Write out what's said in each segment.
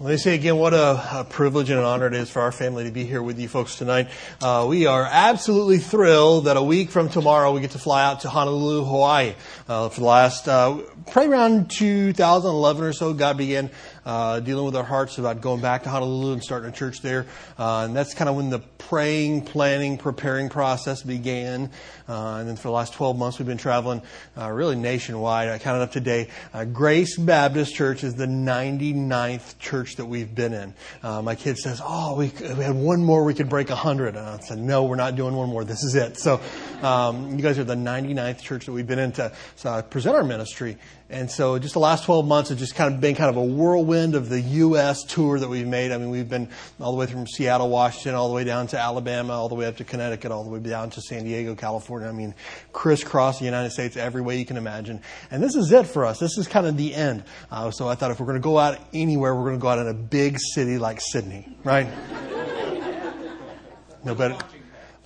Let me say again what a, a, privilege and an honor it is for our family to be here with you folks tonight. Uh, we are absolutely thrilled that a week from tomorrow we get to fly out to Honolulu, Hawaii. Uh, for the last, uh, probably around 2011 or so, God began uh, dealing with our hearts about going back to Honolulu and starting a church there. Uh, and that's kind of when the praying, planning, preparing process began. Uh, and then for the last 12 months, we've been traveling uh, really nationwide. I counted up today. Uh, Grace Baptist Church is the 99th church that we've been in. Uh, my kid says, Oh, we, we had one more, we could break 100. And I said, No, we're not doing one more. This is it. So um, you guys are the 99th church that we've been in to so present our ministry. And so just the last 12 months have just kind of been kind of a whirlwind of the U.S. tour that we've made. I mean, we've been all the way from Seattle, Washington, all the way down to Alabama, all the way up to Connecticut, all the way down to San Diego, California. I mean, crisscross the United States every way you can imagine. And this is it for us. This is kind of the end. Uh, so I thought if we're going to go out anywhere, we're going to go out in a big city like Sydney, right? no better.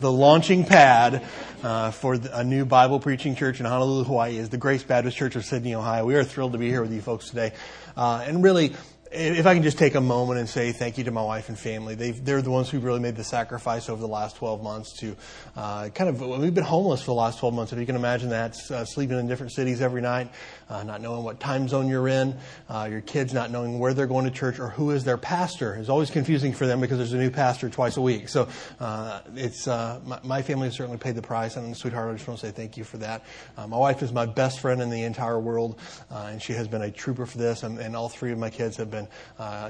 The launching pad uh, for a new Bible preaching church in Honolulu, Hawaii is the Grace Baptist Church of Sydney, Ohio. We are thrilled to be here with you folks today. Uh, and really, if I can just take a moment and say thank you to my wife and family. they are the ones who really made the sacrifice over the last 12 months to uh, kind of, we've been homeless for the last 12 months. If you can imagine that, uh, sleeping in different cities every night, uh, not knowing what time zone you're in, uh, your kids not knowing where they're going to church or who is their pastor is always confusing for them because there's a new pastor twice a week. So uh, it's, uh, my, my, family has certainly paid the price. And sweetheart, I just want to say thank you for that. my wife is my best friend in the entire world, and she has been a trooper for this, and, and all three of my kids have been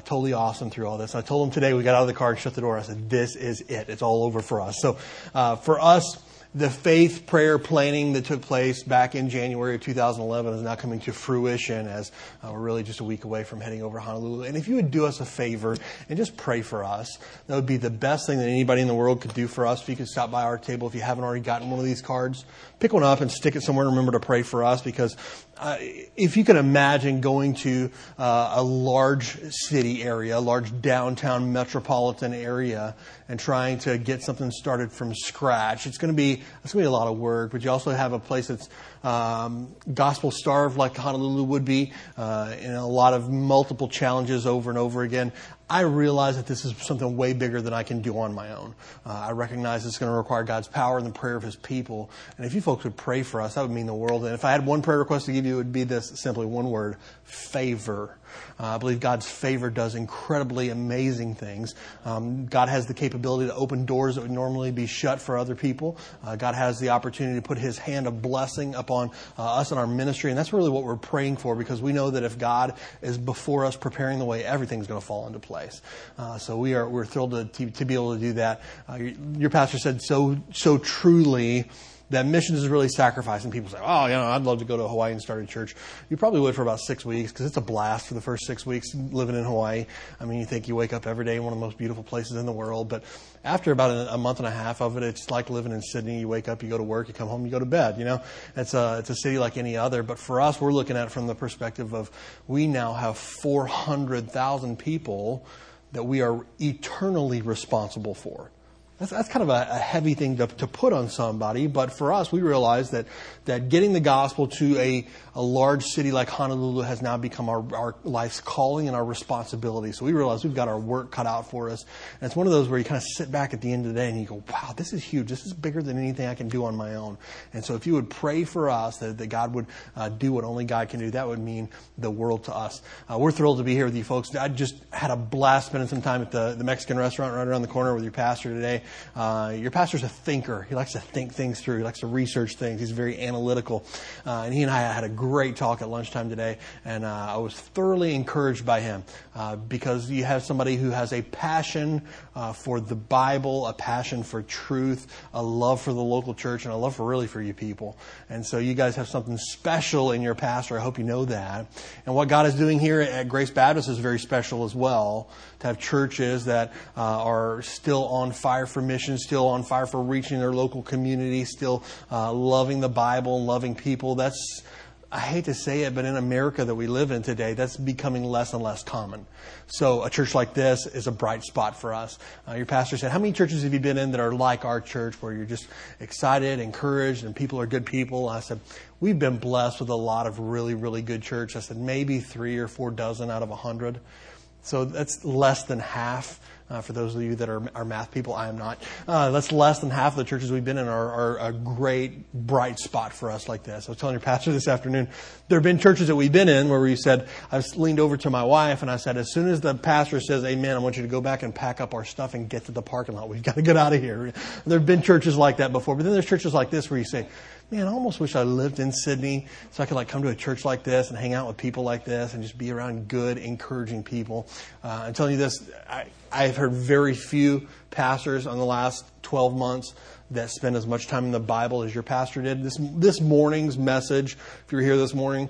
totally awesome through all this. I told them today we got out of the car and shut the door. I said, "This is it. It's all over for us." So uh, for us the faith prayer planning that took place back in January of 2011 is now coming to fruition as uh, we're really just a week away from heading over to Honolulu. And if you would do us a favor and just pray for us, that would be the best thing that anybody in the world could do for us. If you could stop by our table, if you haven't already gotten one of these cards, pick one up and stick it somewhere and remember to pray for us because uh, if you can imagine going to uh, a large city area, a large downtown metropolitan area, and trying to get something started from scratch, it's going to be it's going to be a lot of work. But you also have a place that's um, gospel starved, like Honolulu would be, uh, and a lot of multiple challenges over and over again. I realize that this is something way bigger than I can do on my own. Uh, I recognize it's going to require God's power and the prayer of His people. And if you folks would pray for us, that would mean the world. And if I had one prayer request to give you, it would be this simply one word favor. Uh, I believe God's favor does incredibly amazing things. Um, God has the capability to open doors that would normally be shut for other people. Uh, God has the opportunity to put His hand of blessing upon uh, us and our ministry, and that's really what we're praying for because we know that if God is before us preparing the way, everything's going to fall into place. Uh, so we are we're thrilled to, to, to be able to do that. Uh, your, your pastor said so so truly that missions is really sacrificing. People say, oh, you know, I'd love to go to Hawaii and start a church. You probably would for about six weeks because it's a blast for the first six weeks living in Hawaii. I mean, you think you wake up every day in one of the most beautiful places in the world, but after about a, month and a half of it, it's like living in Sydney. You wake up, you go to work, you come home, you go to bed. You know, it's a it's a city like any other. But for us, we're looking at it from the perspective of we now have 400,000 people that we are eternally responsible for. That's, that's kind of a, a heavy thing to, to, put on somebody, but for us, we realize that, that getting the gospel to a, a large city like Honolulu has now become our, our life's calling and our responsibility. So we realize we've got our work cut out for us. And it's one of those where you kind of sit back at the end of the day and you go, wow, this is huge. This is bigger than anything I can do on my own. And so if you would pray for us that, that God would uh, do what only God can do, that would mean the world to us. Uh, we're thrilled to be here with you folks. I just had a blast spending some time at the, the Mexican restaurant right around the corner with your pastor today. Uh, your pastor's a thinker. He likes to think things through. He likes to research things. He's very analytical. Uh, and he and I had a great talk at lunchtime today, and uh, I was thoroughly encouraged by him uh, because you have somebody who has a passion uh, for the Bible, a passion for truth, a love for the local church, and a love for really for you people. And so you guys have something special in your pastor. I hope you know that. And what God is doing here at Grace Baptist is very special as well to have churches that uh, are still on fire for mission, still on fire for reaching their local community, still uh, loving the Bible and loving people. That's I hate to say it, but in America that we live in today, that's becoming less and less common. So a church like this is a bright spot for us. Uh, your pastor said, how many churches have you been in that are like our church where you're just excited, encouraged, and people are good people? I said, we've been blessed with a lot of really, really good church. I said, maybe three or four dozen out of a hundred. So that's less than half. Uh, for those of you that are, are math people, I am not. Uh, that's less than half of the churches we've been in are, are, a great, bright spot for us like this. I was telling your pastor this afternoon, there have been churches that we've been in where we said, I leaned over to my wife and I said, as soon as the pastor says amen, I want you to go back and pack up our stuff and get to the parking lot. We've got to get out of here. There have been churches like that before, but then there's churches like this where you say, man, I almost wish I lived in Sydney so I could like come to a church like this and hang out with people like this and just be around good, encouraging people. Uh, I'm telling you this, I, I've heard very few pastors on the last 12 months that spend as much time in the Bible as your pastor did. This, this morning's message, if you're here this morning,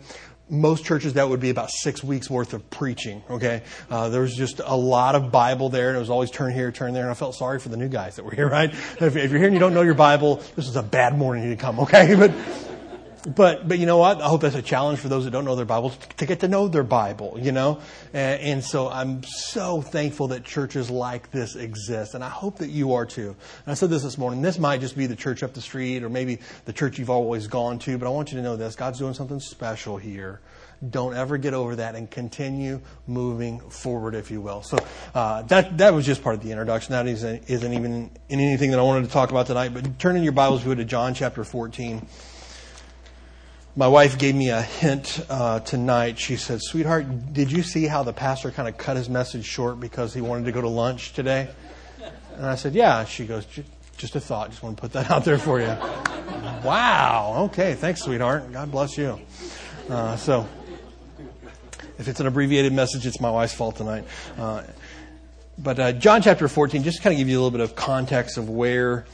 most churches that would be about six weeks worth of preaching okay? Uh, there was just a lot of bible there and it was always turn here turn there and i felt sorry for the new guys that were here right? If, if you're here and you don't know your bible this is a bad morning to come okay? But but but you know what? I hope that's a challenge for those that don't know their Bibles to get to know their Bible. You know, and, and, so I'm so thankful that churches like this exist, and I hope that you are too. And I said this this morning. This might just be the church up the street, or maybe the church you've always gone to. But I want you to know this: God's doing something special here. Don't ever get over that, and continue moving forward, if you will. So uh, that that was just part of the introduction. That isn't, isn't even in anything that I wanted to talk about tonight. But turn in your Bibles to John chapter 14. My wife gave me a hint uh, tonight. She said, Sweetheart, did you see how the pastor kind of cut his message short because he wanted to go to lunch today? And I said, Yeah. She goes, Just a thought. Just want to put that out there for you. wow. Okay. Thanks, sweetheart. God bless you. Uh, so, if it's an abbreviated message, it's my wife's fault tonight. Uh, but uh, John chapter 14, just kind of give you a little bit of context of where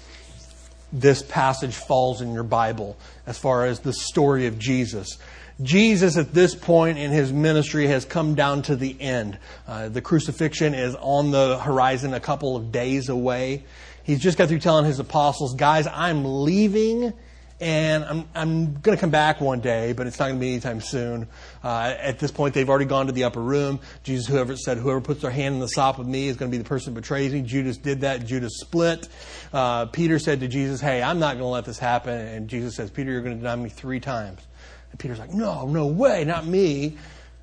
this passage falls in your Bible as far as the story of Jesus. Jesus, at this point in his ministry, has come down to the end. Uh, the crucifixion is on the horizon, a couple of days away. He's just got through telling his apostles, guys, I'm leaving and I'm, I'm going to come back one day, but it's not going to be anytime soon. Uh, at this point, they've already gone to the upper room. Jesus, whoever said, whoever puts their hand in the sop of me is going to be the person who betrays me. Judas did that. Judas split. Uh, Peter said to Jesus, hey, I'm not going to let this happen. And Jesus says, Peter, you're going to deny me three times. And Peter's like, no, no way, not me.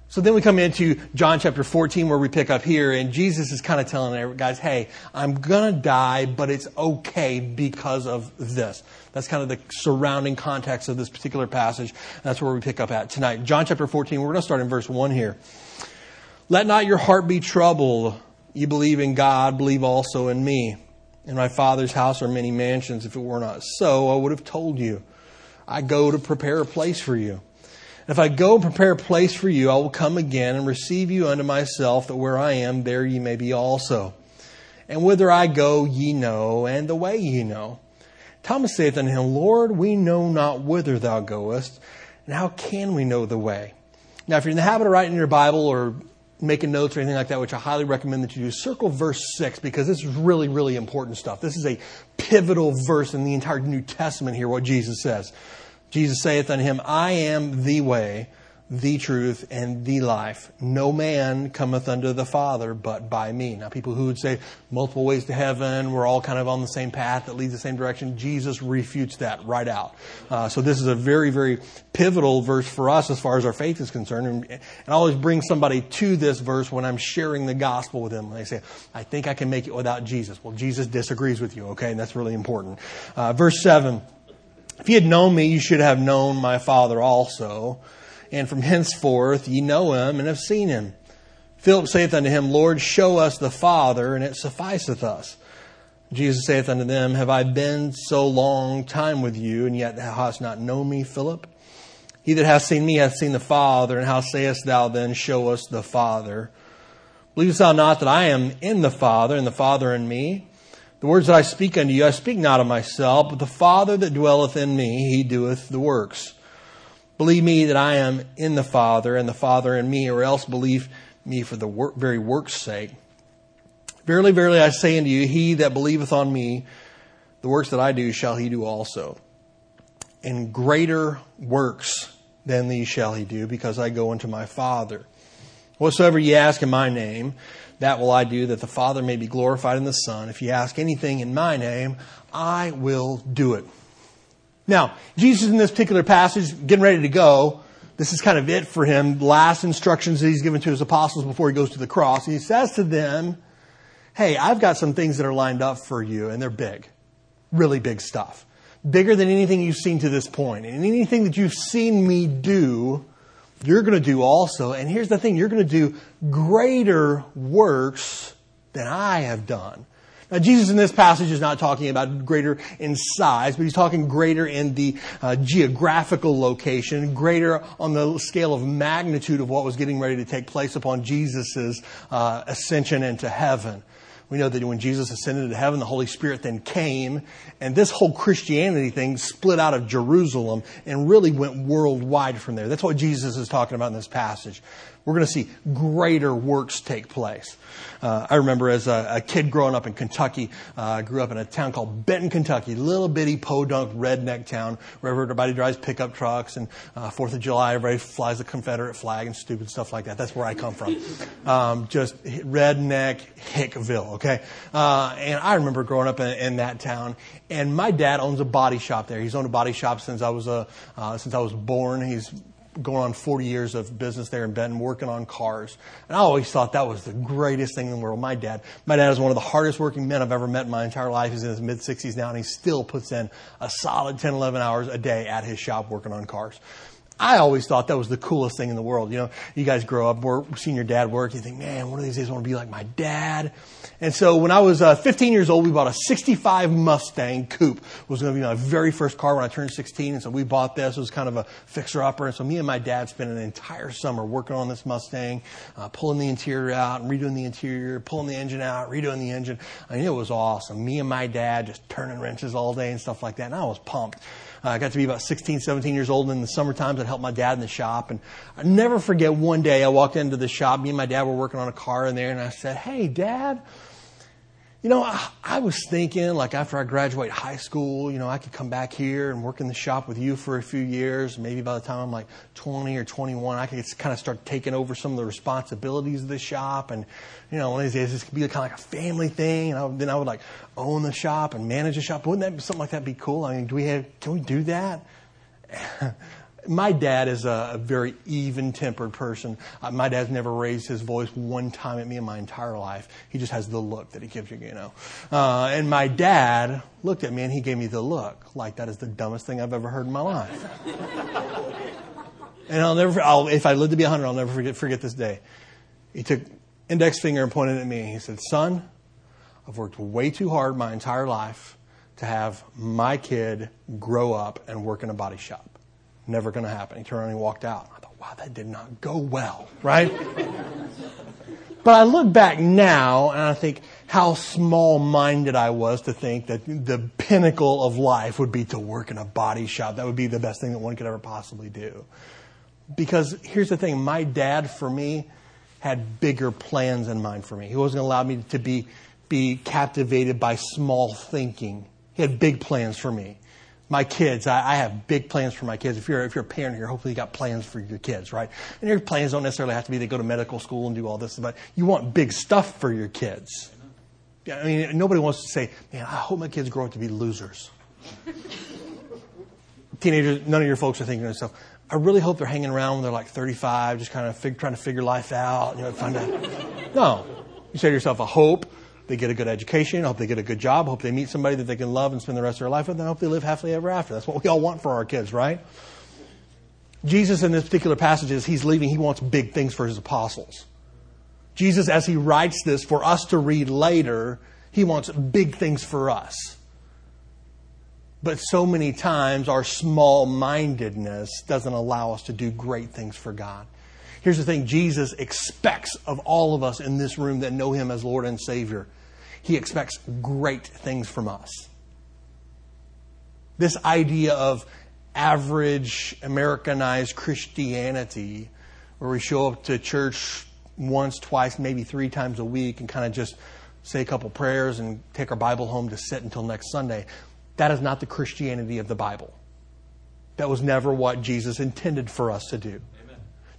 So then we come into John chapter 14 where we pick up here and Jesus is kind of telling guys, hey, I'm going to die, but it's okay because of this. That's kind of the surrounding context of this particular passage. That's where we pick up at tonight. John chapter 14, we're going to start in verse 1 here. Let not your heart be troubled. You believe in God, believe also in me. In my Father's house are many mansions. If it were not so, I would have told you. I go to prepare a place for you. If I go and prepare a place for you, I will come again and receive you unto myself, that where I am, there ye may be also. And whither I go, ye know, and the way ye know. Thomas saith unto him, Lord, we know not whither thou goest, and how can we know the way? Now, if you're in the habit of writing in your Bible or making notes or anything like that, which I highly recommend that you do, circle verse 6 because this is really, really important stuff. This is a pivotal verse in the entire New Testament here, what Jesus says. Jesus saith unto him, I am the way, the truth, and the life. No man cometh unto the Father but by me. Now, people who would say multiple ways to heaven, we're all kind of on the same path that leads the same direction, Jesus refutes that right out. Uh, so this is a very, very pivotal verse for us as far as our faith is concerned. And, and I always bring somebody to this verse when I'm sharing the gospel with them. They say, I think I can make it without Jesus. Well, Jesus disagrees with you, okay? And that's really important. Uh, verse 7. If ye had known me, you should have known my Father also. And from henceforth ye know him and have seen him. Philip saith unto him, Lord, show us the Father, and it sufficeth us. Jesus saith unto them, Have I been so long time with you, and yet thou hast not known me, Philip? He that hath seen me hath seen the Father, and how sayest thou then, Show us the Father? Believest thou not that I am in the Father, and the Father in me? The words that I speak unto you, I speak not of myself, but the Father that dwelleth in me, he doeth the works. Believe me that I am in the Father, and the Father in me, or else believe me for the work, very work's sake. Verily, verily, I say unto you, he that believeth on me, the works that I do shall he do also. And greater works than these shall he do, because I go unto my Father. Whatsoever ye ask in my name, that will I do, that the Father may be glorified in the Son. If you ask anything in my name, I will do it. Now, Jesus in this particular passage, getting ready to go, this is kind of it for him. Last instructions that he's given to his apostles before he goes to the cross. He says to them, Hey, I've got some things that are lined up for you, and they're big. Really big stuff. Bigger than anything you've seen to this point. And anything that you've seen me do, you're going to do also. And here's the thing you're going to do greater works than I have done. Now, Jesus in this passage is not talking about greater in size, but he's talking greater in the uh, geographical location, greater on the scale of magnitude of what was getting ready to take place upon Jesus' uh, ascension into heaven. We know that when Jesus ascended into heaven, the Holy Spirit then came, and this whole Christianity thing split out of Jerusalem and really went worldwide from there. That's what Jesus is talking about in this passage. We're going to see greater works take place. Uh, I remember as a, a, kid growing up in Kentucky, uh, I grew up in a town called Benton, Kentucky, little bitty podunk redneck town where everybody drives pickup trucks and uh, Fourth of July, everybody flies the Confederate flag and stupid stuff like that. That's where I come from. Um, just redneck Hickville, okay? Uh, and I remember growing up in, in, that town, and my dad owns a body shop there. He's owned a body shop since I was a uh, since I was born. He's going on 40 years of business there in Benton, working on cars. And I always thought that was the greatest thing in the world. My dad, my dad is one of the hardest working men I've ever met in my entire life. He's in his mid 60s now, and he still puts in a solid 10, 11 hours a day at his shop working on cars. I always thought that was the coolest thing in the world. You know, you guys grow up, work, seeing your dad work, you think, man, one of these days I want to be like my dad. And so when I was uh, 15 years old, we bought a 65 Mustang Coupe. It was going to be my very first car when I turned 16. And so we bought this. It was kind of a fixer-upper. And so me and my dad spent an entire summer working on this Mustang, uh, pulling the interior out and redoing the interior, pulling the engine out, redoing the engine. I mean, it was awesome. Me and my dad just turning wrenches all day and stuff like that. And I was pumped. Uh, I got to be about 16, 17 years old. And in the summer times, I'd help my dad in the shop. And I never forget one day I walked into the shop. Me and my dad were working on a car in there. And I said, Hey, dad, you know, I, I, was thinking, like, after I graduate high school, you know, I could come back here and work in the shop with you for a few years. Maybe by the time I'm like 20 or 21, I could kind of start taking over some of the responsibilities of the shop. And, you know, one of these days, this could be kind of like a family thing. And I, then I would, like, own the shop and manage the shop. Wouldn't that, something like that be cool? I mean, do we have, can we do that? my dad is a, very even tempered person. Uh, my dad's never raised his voice one time at me in my entire life. He just has the look that he gives you, you know. Uh, and my dad looked at me and he gave me the look like that is the dumbest thing I've ever heard in my life. and I'll never, I'll, if I live to be 100, I'll never forget, forget this day. He took index finger and pointed at me. and He said, son, I've worked way too hard my entire life to have my kid grow up and work in a body shop. Never going to happen. He turned around and walked out. I thought, wow, that did not go well, right? but I look back now and I think how small minded I was to think that the pinnacle of life would be to work in a body shop. That would be the best thing that one could ever possibly do. Because here's the thing my dad, for me, had bigger plans in mind for me. He wasn't going to allow me to be, be captivated by small thinking. He had big plans for me my kids, I, I, have big plans for my kids. If you're, if you're a parent here, hopefully you got plans for your kids, right? And your plans don't necessarily have to be they go to medical school and do all this, but you want big stuff for your kids. I mean, nobody wants to say, man, I hope my kids grow up to be losers. Teenagers, none of your folks are thinking to themselves, I really hope they're hanging around when they're like 35, just kind of fig- trying to figure life out, you know, find out. No. You say to yourself, I hope they get a good education. I hope they get a good job. I hope they meet somebody that they can love and spend the rest of their life with. And I hope they live happily ever after. That's what we all want for our kids, right? Jesus, in this particular passage, as he's leaving, he wants big things for his apostles. Jesus, as he writes this for us to read later, he wants big things for us. But so many times, our small mindedness doesn't allow us to do great things for God. Here's the thing Jesus expects of all of us in this room that know him as Lord and Savior. He expects great things from us. This idea of average Americanized Christianity, where we show up to church once, twice, maybe three times a week and kind of just say a couple prayers and take our Bible home to sit until next Sunday, that is not the Christianity of the Bible. That was never what Jesus intended for us to do.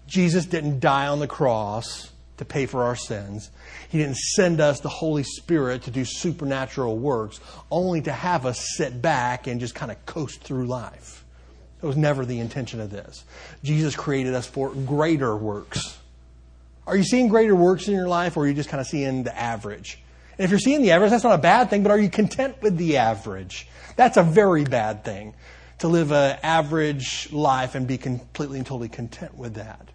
Jesus didn't die on the cross to pay for our sins. He didn't send us the Holy Spirit to do supernatural works, only to have us sit back and just kind of coast through life. That was never the intention of this. Jesus created us for greater works. Are you seeing greater works in your life or are you just kind of seeing the average? And if you're seeing the average, that's not a bad thing, but are you content with the average? That's a very bad thing to live an average life and be completely and totally content with that.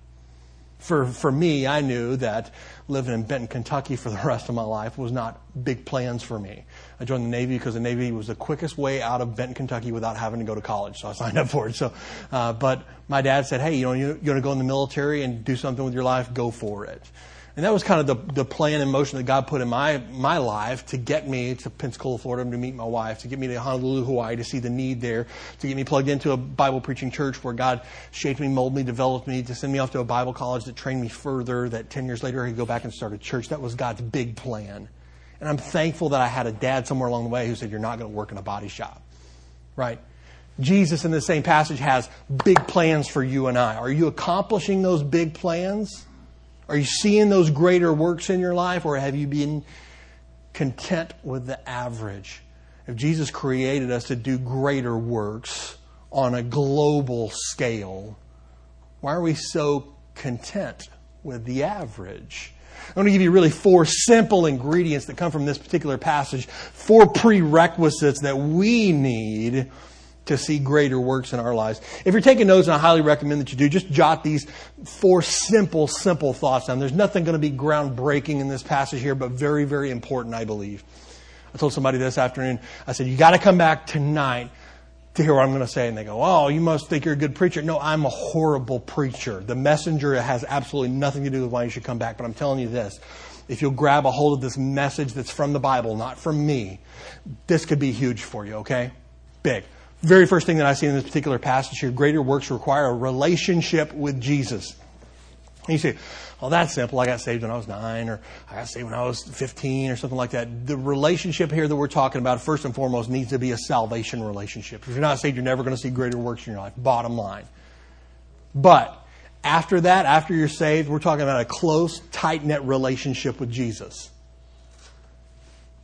For, for me, I knew that living in Benton, Kentucky for the rest of my life was not big plans for me. I joined the Navy because the Navy was the quickest way out of Benton, Kentucky without having to go to college. So I signed up for it. So, uh, but my dad said, hey, you know, you, you want to go in the military and do something with your life? Go for it. And that was kind of the, the plan in motion that God put in my, my life to get me to Pensacola, Florida to meet my wife, to get me to Honolulu, Hawaii to see the need there, to get me plugged into a Bible preaching church where God shaped me, molded me, developed me, to send me off to a Bible college that trained me further, that 10 years later I could go back and start a church. That was God's big plan. And I'm thankful that I had a dad somewhere along the way who said, You're not going to work in a body shop. Right? Jesus in the same passage has big plans for you and I. Are you accomplishing those big plans? Are you seeing those greater works in your life, or have you been content with the average? If Jesus created us to do greater works on a global scale, why are we so content with the average? I'm going to give you really four simple ingredients that come from this particular passage, four prerequisites that we need to see greater works in our lives. If you're taking notes, and I highly recommend that you do, just jot these four simple, simple thoughts down. There's nothing going to be groundbreaking in this passage here, but very, very important, I believe. I told somebody this afternoon, I said, you got to come back tonight to hear what I'm going to say. And they go, oh, you must think you're a good preacher. No, I'm a horrible preacher. The messenger has absolutely nothing to do with why you should come back. But I'm telling you this. If you'll grab a hold of this message that's from the Bible, not from me, this could be huge for you, okay? Big very first thing that I see in this particular passage here greater works require a relationship with Jesus. And you say, well, that's simple. I got saved when I was nine, or I got saved when I was 15, or something like that. The relationship here that we're talking about, first and foremost, needs to be a salvation relationship. If you're not saved, you're never going to see greater works in your life. Bottom line. But after that, after you're saved, we're talking about a close, tight knit relationship with Jesus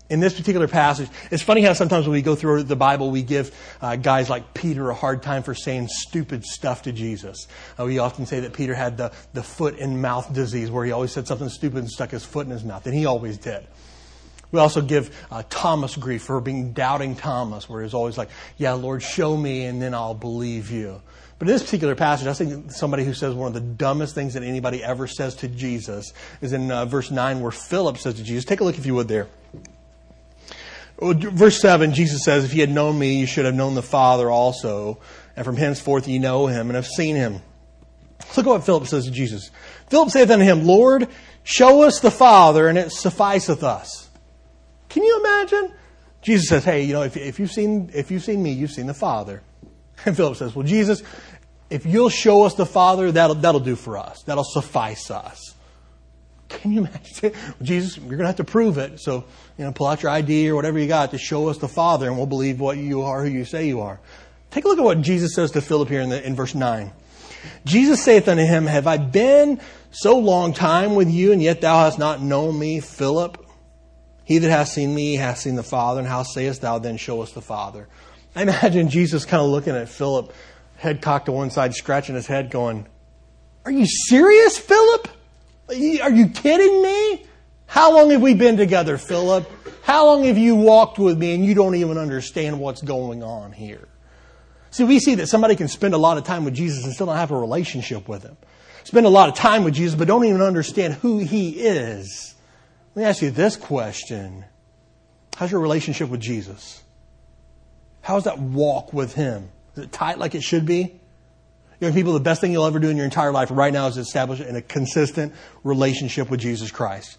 in this particular passage, it's funny how sometimes when we go through the Bible, we give uh, guys like Peter a hard time for saying stupid stuff to Jesus. Uh, we often say that Peter had the, the foot and mouth disease, where he always said something stupid and stuck his foot in his mouth, and he always did. We also give uh, Thomas grief for being doubting Thomas, where he's always like, Yeah, Lord, show me, and then I'll believe you. But in this particular passage, I think somebody who says one of the dumbest things that anybody ever says to Jesus is in uh, verse 9, where Philip says to Jesus, Take a look, if you would, there. Verse 7, Jesus says, If you had known me, you should have known the Father also. And from henceforth ye know him and have seen him. Look at what Philip says to Jesus. Philip saith unto him, Lord, show us the Father, and it sufficeth us. Can you imagine? Jesus says, Hey, you know, if, if, you've seen, if you've seen me, you've seen the Father. And Philip says, Well, Jesus, if you'll show us the Father, that'll, that'll do for us. That'll suffice us. Can you imagine? Jesus, you're going to have to prove it. So, you know, pull out your ID or whatever you got to show us the Father, and we'll believe what you are, who you say you are. Take a look at what Jesus says to Philip here in, the, in verse 9. Jesus saith unto him, Have I been so long time with you, and yet thou hast not known me, Philip? He that hath seen me hath seen the Father, and how sayest thou then, Show us the Father? I imagine Jesus kind of looking at Philip, head cocked to one side, scratching his head, going, Are you serious, Philip? Are you kidding me? How long have we been together, Philip? How long have you walked with me and you don't even understand what's going on here? See, we see that somebody can spend a lot of time with Jesus and still not have a relationship with him. Spend a lot of time with Jesus, but don't even understand who he is. Let me ask you this question How's your relationship with Jesus? How's that walk with him? Is it tight like it should be? Young people, the best thing you'll ever do in your entire life right now is establish a consistent relationship with Jesus Christ.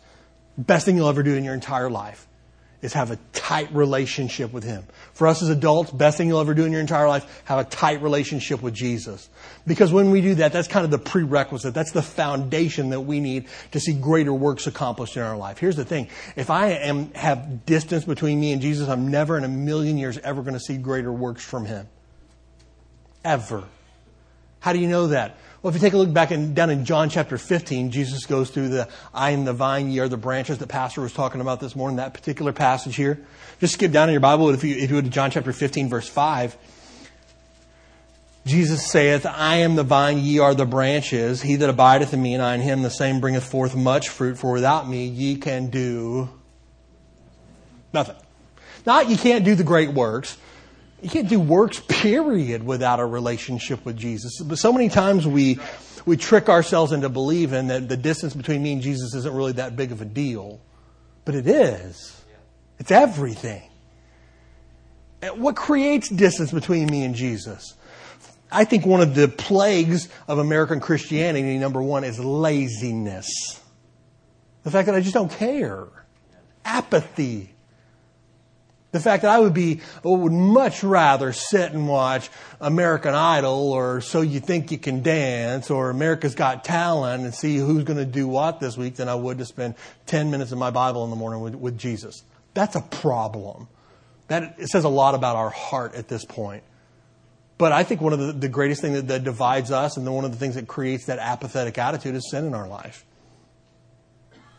Best thing you'll ever do in your entire life is have a tight relationship with Him. For us as adults, best thing you'll ever do in your entire life, have a tight relationship with Jesus. Because when we do that, that's kind of the prerequisite. That's the foundation that we need to see greater works accomplished in our life. Here's the thing. If I am, have distance between me and Jesus, I'm never in a million years ever going to see greater works from Him. Ever. How do you know that? Well, if you take a look back in, down in John chapter 15, Jesus goes through the I am the vine, ye are the branches that Pastor was talking about this morning, that particular passage here. Just skip down in your Bible if you, if you go to John chapter 15, verse 5. Jesus saith, I am the vine, ye are the branches. He that abideth in me, and I in him, the same bringeth forth much fruit, for without me ye can do nothing. Not you can't do the great works. You can't do works, period, without a relationship with Jesus. But so many times we, we trick ourselves into believing that the distance between me and Jesus isn't really that big of a deal. But it is. It's everything. What creates distance between me and Jesus? I think one of the plagues of American Christianity, number one, is laziness. The fact that I just don't care. Apathy. The fact that I would be, would much rather sit and watch American Idol or So You Think You Can Dance or America's Got Talent and see who's going to do what this week than I would to spend 10 minutes of my Bible in the morning with, with Jesus. That's a problem. That, it says a lot about our heart at this point. But I think one of the, the greatest things that, that divides us and one of the things that creates that apathetic attitude is sin in our life.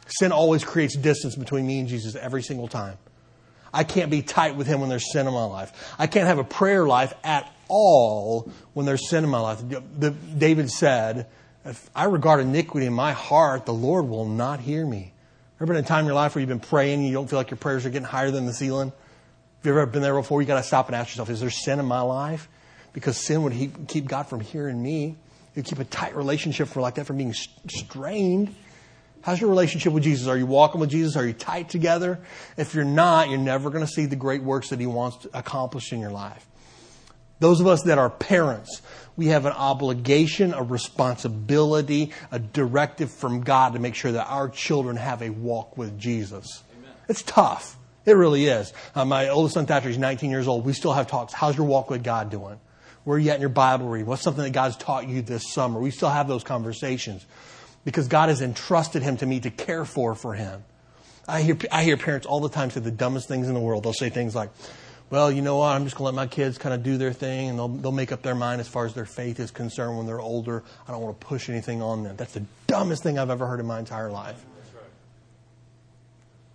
Sin always creates distance between me and Jesus every single time. I can't be tight with him when there's sin in my life. I can't have a prayer life at all when there's sin in my life. The, David said, If I regard iniquity in my heart, the Lord will not hear me. Ever been a time in your life where you've been praying and you don't feel like your prayers are getting higher than the ceiling? Have you ever been there before? You got to stop and ask yourself, is there sin in my life? because sin would keep God from hearing me. It would keep a tight relationship for like that from being strained. How's your relationship with Jesus? Are you walking with Jesus? Are you tight together? If you're not, you're never going to see the great works that He wants to accomplish in your life. Those of us that are parents, we have an obligation, a responsibility, a directive from God to make sure that our children have a walk with Jesus. Amen. It's tough. It really is. Uh, my oldest son, Thatcher, he's 19 years old. We still have talks. How's your walk with God doing? Where are you at in your Bible reading? What's something that God's taught you this summer? We still have those conversations because God has entrusted him to me to care for for him. I hear, I hear parents all the time say the dumbest things in the world. They'll say things like, well, you know what? I'm just going to let my kids kind of do their thing and they'll, they'll make up their mind as far as their faith is concerned when they're older. I don't want to push anything on them. That's the dumbest thing I've ever heard in my entire life.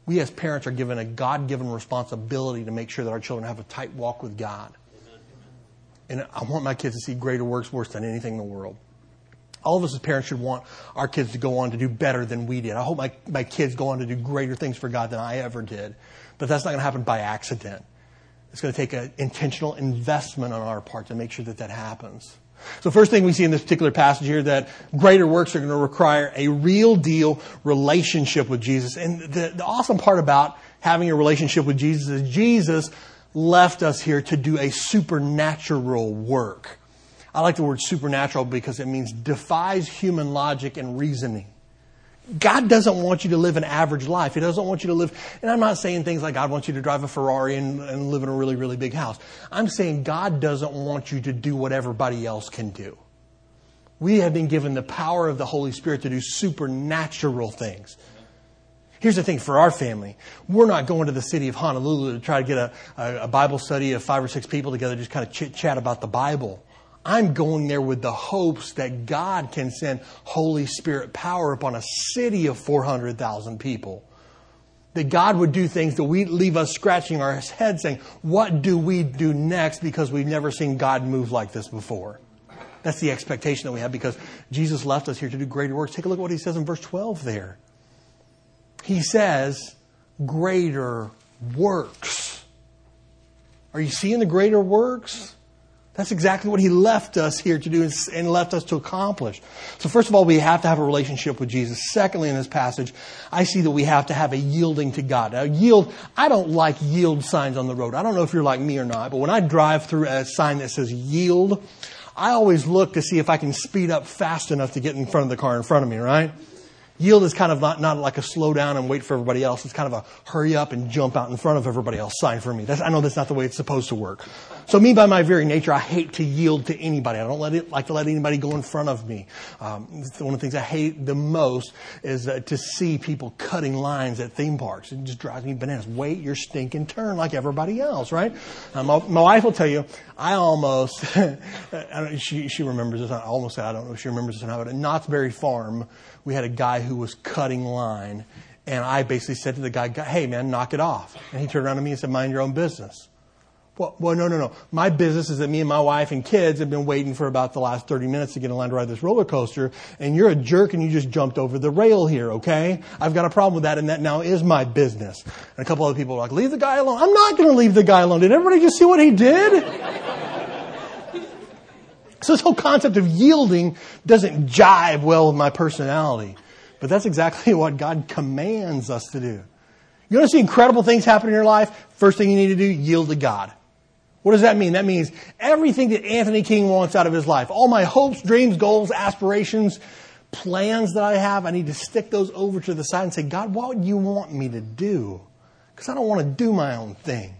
We as parents are given a God given responsibility to make sure that our children have a tight walk with God. And I want my kids to see greater works worse than anything in the world. All of us as parents should want our kids to go on to do better than we did. I hope my, my kids go on to do greater things for God than I ever did. But that's not going to happen by accident. It's going to take an intentional investment on our part to make sure that that happens. So first thing we see in this particular passage here that greater works are going to require a real deal relationship with Jesus. And the, the awesome part about having a relationship with Jesus is Jesus left us here to do a supernatural work. I like the word supernatural because it means defies human logic and reasoning. God doesn't want you to live an average life. He doesn't want you to live, and I'm not saying things like God wants you to drive a Ferrari and, and live in a really, really big house. I'm saying God doesn't want you to do what everybody else can do. We have been given the power of the Holy Spirit to do supernatural things. Here's the thing for our family. We're not going to the city of Honolulu to try to get a, a, a Bible study of five or six people together, just kind of chit chat about the Bible. I'm going there with the hopes that God can send Holy Spirit power upon a city of 400,000 people. That God would do things that we leave us scratching our heads saying, what do we do next because we've never seen God move like this before? That's the expectation that we have because Jesus left us here to do greater works. Take a look at what he says in verse 12 there he says, greater works. Are you seeing the greater works? That's exactly what he left us here to do and left us to accomplish. So first of all, we have to have a relationship with Jesus. Secondly, in this passage, I see that we have to have a yielding to God. Now, yield, I don't like yield signs on the road. I don't know if you're like me or not, but when I drive through a sign that says yield, I always look to see if I can speed up fast enough to get in front of the car in front of me, right? Yield is kind of not, not like a slow down and wait for everybody else. It's kind of a hurry up and jump out in front of everybody else sign for me. That's, I know that's not the way it's supposed to work. So me, by my very nature, I hate to yield to anybody. I don't let it, like to let anybody go in front of me. Um, one of the things I hate the most is uh, to see people cutting lines at theme parks. It just drives me bananas. Wait your stinking turn like everybody else, right? Um, my, wife will tell you, I almost, I she, she remembers this. I almost said, I don't know if she remembers this or not, but at Knott's Berry Farm, we had a guy who was cutting line. And I basically said to the guy, hey man, knock it off. And he turned around to me and said, mind your own business. Well, well, no, no, no. My business is that me and my wife and kids have been waiting for about the last 30 minutes to get in line to ride this roller coaster, and you're a jerk and you just jumped over the rail here, okay? I've got a problem with that, and that now is my business. And a couple other people are like, leave the guy alone. I'm not going to leave the guy alone. Did everybody just see what he did? So this whole concept of yielding doesn't jive well with my personality. But that's exactly what God commands us to do. You want to see incredible things happen in your life? First thing you need to do, yield to God. What does that mean? That means everything that Anthony King wants out of his life, all my hopes, dreams, goals, aspirations, plans that I have, I need to stick those over to the side and say, God, what would you want me to do? Because I don't want to do my own thing.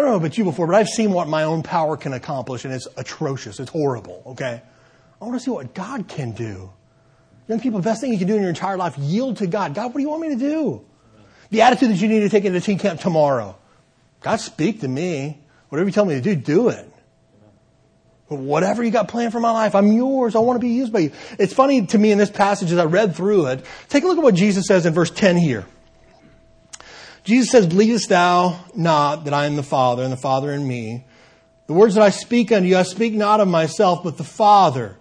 I don't know about you before, but I've seen what my own power can accomplish, and it's atrocious. It's horrible, okay? I want to see what God can do. Young people, the best thing you can do in your entire life, yield to God. God, what do you want me to do? The attitude that you need to take into teen camp tomorrow. God, speak to me. Whatever you tell me to do, do it. Whatever you got planned for my life, I'm yours. I want to be used by you. It's funny to me in this passage as I read through it. Take a look at what Jesus says in verse 10 here. Jesus says, Believest thou not that I am the Father, and the Father in me? The words that I speak unto you, I speak not of myself, but the Father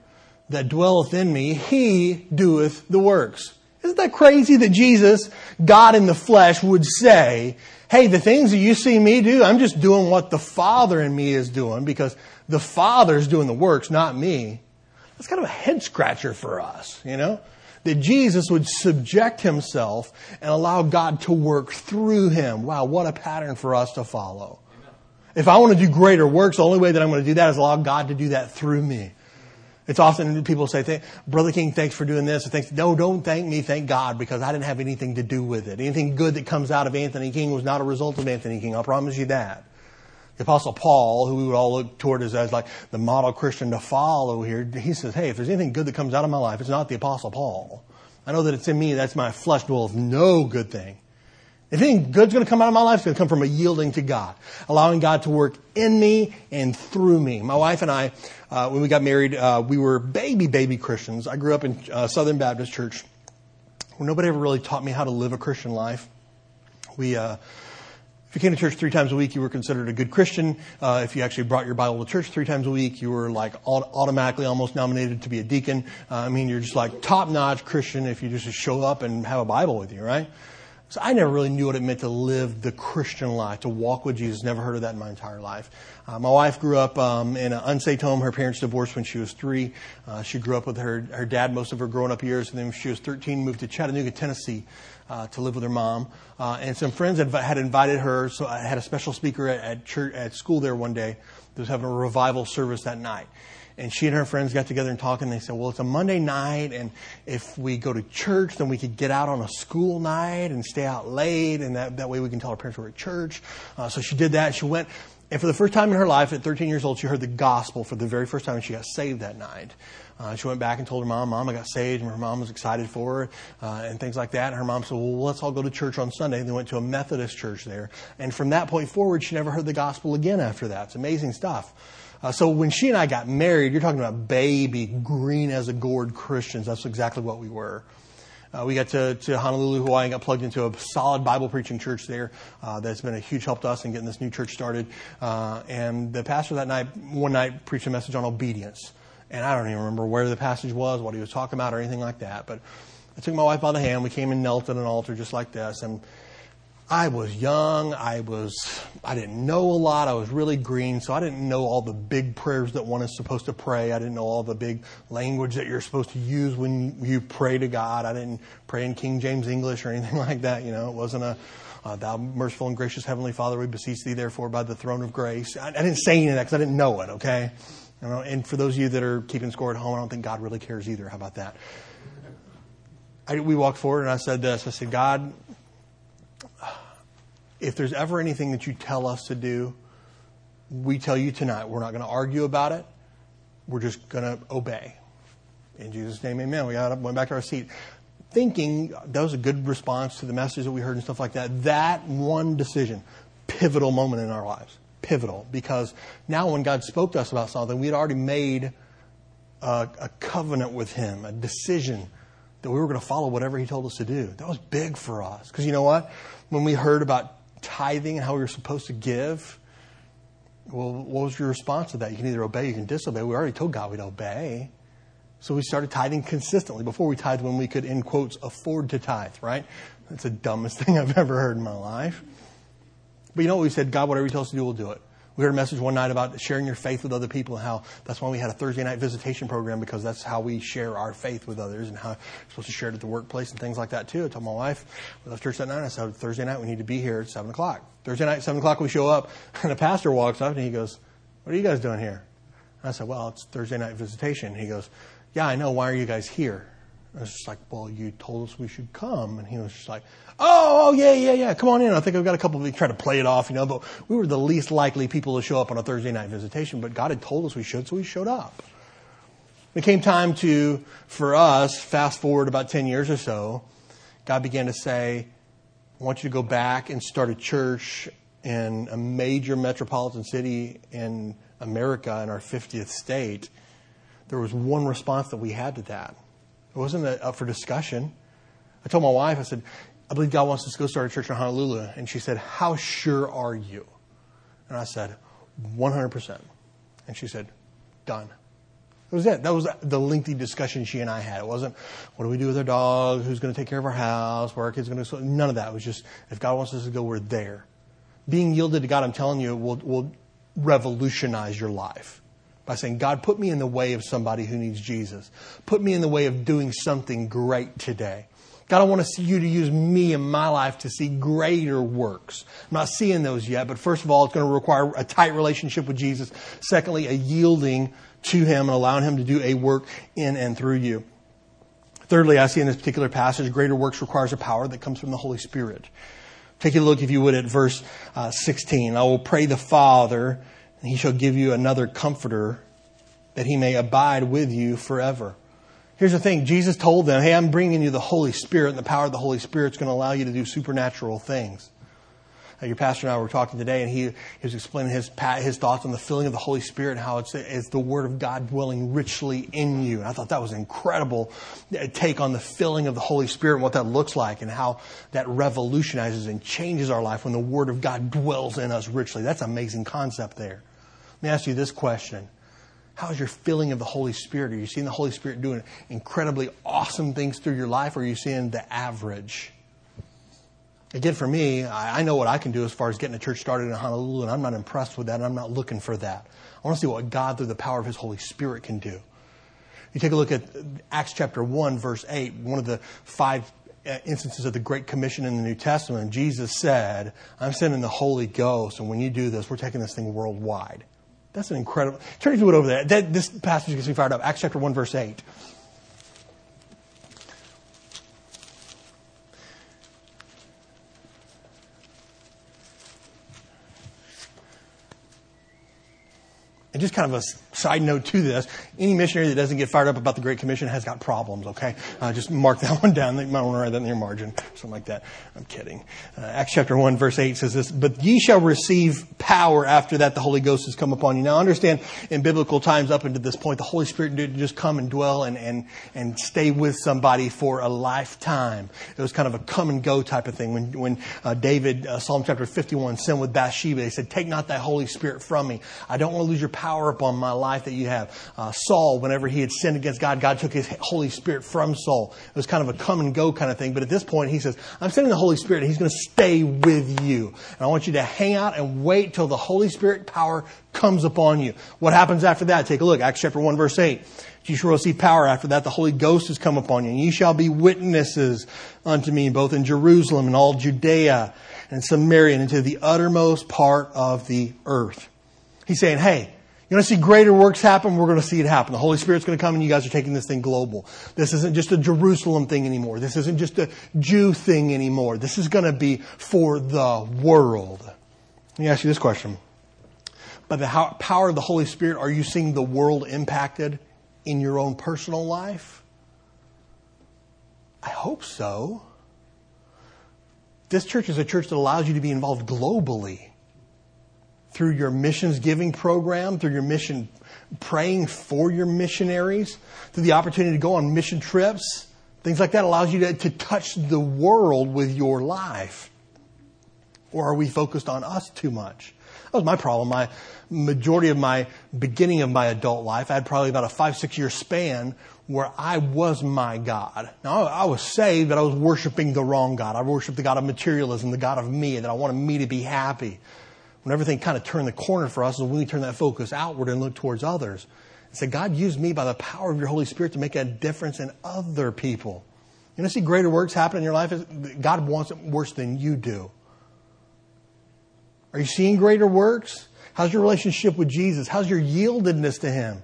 that dwelleth in me, he doeth the works. Isn't that crazy that Jesus, God in the flesh, would say, hey, the things that you see me do, I'm just doing what the Father in me is doing because the Father's doing the works, not me. That's kind of a head scratcher for us, you know? That Jesus would subject himself and allow God to work through him. Wow, what a pattern for us to follow. If I want to do greater works, the only way that I'm going to do that is allow God to do that through me. It's often people say, Brother King, thanks for doing this. Or thanks. No, don't thank me. Thank God because I didn't have anything to do with it. Anything good that comes out of Anthony King was not a result of Anthony King. I'll promise you that. The apostle Paul, who we would all look toward as, as like the model Christian to follow here, he says, hey, if there's anything good that comes out of my life, it's not the apostle Paul. I know that it's in me. That's my flesh dwells no good thing. If anything good's going to come out of my life, it's going to come from a yielding to God, allowing God to work in me and through me. My wife and I, uh, when we got married, uh, we were baby, baby Christians. I grew up in uh, Southern Baptist Church, where nobody ever really taught me how to live a Christian life. We, uh, if you came to church three times a week, you were considered a good Christian. Uh, if you actually brought your Bible to church three times a week, you were like automatically almost nominated to be a deacon. Uh, I mean, you're just like top notch Christian if you just show up and have a Bible with you, right? So I never really knew what it meant to live the Christian life, to walk with Jesus. Never heard of that in my entire life. Uh, my wife grew up um, in an unsaved home. Her parents divorced when she was three. Uh, she grew up with her her dad most of her growing up years, and then when she was 13, moved to Chattanooga, Tennessee, uh, to live with her mom. Uh, and some friends had, had invited her, so I had a special speaker at, at church at school there one day. That was having a revival service that night and she and her friends got together and talked, and they said, well, it's a Monday night, and if we go to church, then we could get out on a school night and stay out late, and that, that way we can tell our parents we're at church. Uh, so she did that. She went, and for the first time in her life, at 13 years old, she heard the gospel for the very first time, and she got saved that night. Uh, she went back and told her mom, Mom, I got saved, and her mom was excited for her, uh, and things like that. And her mom said, Well, let's all go to church on Sunday. And they went to a Methodist church there. And from that point forward, she never heard the gospel again after that. It's amazing stuff. Uh, so when she and I got married, you're talking about baby, green as a gourd Christians. That's exactly what we were. Uh, we got to, to, Honolulu, Hawaii, and got plugged into a solid Bible preaching church there. Uh, that's been a huge help to us in getting this new church started. Uh, and the pastor that night, one night, preached a message on obedience. And I don't even remember where the passage was, what he was talking about, or anything like that. But I took my wife by the hand. We came and knelt at an altar just like this. And I was young. I was, I didn't know a lot. I was really green, so I didn't know all the big prayers that one is supposed to pray. I didn't know all the big language that you're supposed to use when you pray to God. I didn't pray in King James English or anything like that. You know, it wasn't a, uh, thou merciful and gracious heavenly Father, we beseech thee therefore by the throne of grace. I, I didn't say any of that because I didn't know it, okay? And for those of you that are keeping score at home, I don't think God really cares either. How about that? I, we walked forward and I said this. I said, God, if there's ever anything that you tell us to do, we tell you tonight. We're not going to argue about it. We're just going to obey. In Jesus' name, amen. We got up, went back to our seat. Thinking that was a good response to the message that we heard and stuff like that. That one decision, pivotal moment in our lives. Pivotal. Because now when God spoke to us about something, we had already made a, a covenant with Him, a decision that we were going to follow whatever He told us to do. That was big for us. Because you know what? When we heard about tithing and how we were supposed to give, Well, what was your response to that? You can either obey, you can disobey. We already told God we'd obey. So we started tithing consistently. Before we tithed when we could, in quotes, afford to tithe, right? That's the dumbest thing I've ever heard in my life. But you know what we said? God, whatever you tell us to do, we'll do it. We heard a message one night about sharing your faith with other people and how that's why we had a Thursday night visitation program because that's how we share our faith with others and how we're supposed to share it at the workplace and things like that too. I told my wife, we left church that night. I said, Thursday night we need to be here at 7 o'clock. Thursday night, 7 o'clock we show up and the pastor walks up and he goes, what are you guys doing here? And I said, well, it's Thursday night visitation. He goes, yeah, I know. Why are you guys here? I was just like, well, you told us we should come. And he was just like, oh, oh, yeah, yeah, yeah, come on in. I think I've got a couple of you try to play it off, you know, but we were the least likely people to show up on a Thursday night visitation, but God had told us we should, so we showed up. It came time to, for us, fast forward about 10 years or so, God began to say, I want you to go back and start a church in a major metropolitan city in America in our 50th state. There was one response that we had to that. It wasn't up for discussion. I told my wife, I said, I believe God wants us to go start a church in Honolulu. And she said, How sure are you? And I said, 100%. And she said, Done. That was it. That was the lengthy discussion she and I had. It wasn't, what do we do with our dog? Who's going to take care of our house? Where our kids going to None of that. It was just, if God wants us to go, we're there. Being yielded to God, I'm telling you, will, will revolutionize your life by saying, God, put me in the way of somebody who needs Jesus. Put me in the way of doing something great today. God, I want to see you to use me in my life to see greater works. I'm not seeing those yet, but first of all, it's going to require a tight relationship with Jesus. Secondly, a yielding to Him and allowing Him to do a work in and through you. Thirdly, I see in this particular passage, greater works requires a power that comes from the Holy Spirit. Take a look, if you would, at verse uh, 16. I will pray the Father, He shall give you another comforter that He may abide with you forever. Here's the thing Jesus told them, Hey, I'm bringing you the Holy Spirit, and the power of the Holy Spirit is going to allow you to do supernatural things. Uh, your pastor and I were talking today, and he, he was explaining his, his thoughts on the filling of the Holy Spirit and how it's, it's the Word of God dwelling richly in you. And I thought that was an incredible uh, take on the filling of the Holy Spirit and what that looks like and how that revolutionizes and changes our life when the Word of God dwells in us richly. That's an amazing concept there. Let me ask you this question. How's your feeling of the Holy Spirit? Are you seeing the Holy Spirit doing incredibly awesome things through your life, or are you seeing the average? Again, for me, I know what I can do as far as getting a church started in Honolulu, and I'm not impressed with that, and I'm not looking for that. I want to see what God, through the power of His Holy Spirit, can do. You take a look at Acts chapter 1, verse 8, one of the five uh, instances of the Great Commission in the New Testament. Jesus said, I'm sending the Holy Ghost, and when you do this, we're taking this thing worldwide. That's an incredible. Turn to it over there. That, this passage gets me fired up. Acts chapter 1, verse 8. And just kind of a side note to this, any missionary that doesn't get fired up about the Great Commission has got problems, okay? Uh, just mark that one down. You might want to write that in your margin, something like that. I'm kidding. Uh, Acts chapter 1, verse 8 says this, But ye shall receive power after that the Holy Ghost has come upon you. Now understand, in biblical times up until this point, the Holy Spirit didn't just come and dwell and, and, and stay with somebody for a lifetime. It was kind of a come and go type of thing. When, when uh, David, uh, Psalm chapter 51, sinned with Bathsheba, he said, Take not thy Holy Spirit from me. I don't want to lose your power upon my life that you have. Uh, Saul, whenever he had sinned against God, God took his Holy Spirit from Saul. It was kind of a come and go kind of thing. But at this point, he says, I'm sending the Holy Spirit and he's going to stay with you. And I want you to hang out and wait till the Holy Spirit power comes upon you. What happens after that? Take a look. Acts chapter 1 verse 8. You shall receive power after that. The Holy Ghost has come upon you. And ye shall be witnesses unto me, both in Jerusalem and all Judea and Samaria and into the uttermost part of the earth. He's saying, hey, you're going to see greater works happen. We're going to see it happen. The Holy Spirit's going to come and you guys are taking this thing global. This isn't just a Jerusalem thing anymore. This isn't just a Jew thing anymore. This is going to be for the world. Let me ask you this question. By the power of the Holy Spirit, are you seeing the world impacted in your own personal life? I hope so. This church is a church that allows you to be involved globally through your missions giving program, through your mission praying for your missionaries, through the opportunity to go on mission trips, things like that allows you to, to touch the world with your life. Or are we focused on us too much? That was my problem. My majority of my beginning of my adult life, I had probably about a five, six year span where I was my God. Now, I was saved, but I was worshiping the wrong God. I worshiped the God of materialism, the God of me, that I wanted me to be happy. When everything kind of turned the corner for us is when we turn that focus outward and look towards others. And say, God, use me by the power of your Holy Spirit to make a difference in other people. You know, see greater works happen in your life? God wants it worse than you do. Are you seeing greater works? How's your relationship with Jesus? How's your yieldedness to Him?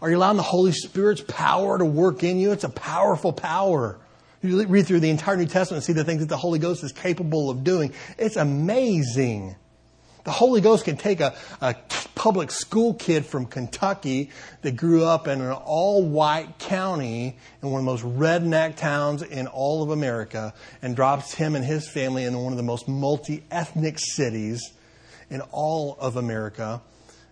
Are you allowing the Holy Spirit's power to work in you? It's a powerful power. You read through the entire New Testament and see the things that the Holy Ghost is capable of doing. It's amazing. The Holy Ghost can take a, a public school kid from Kentucky that grew up in an all white county in one of the most redneck towns in all of America and drops him and his family in one of the most multi ethnic cities in all of America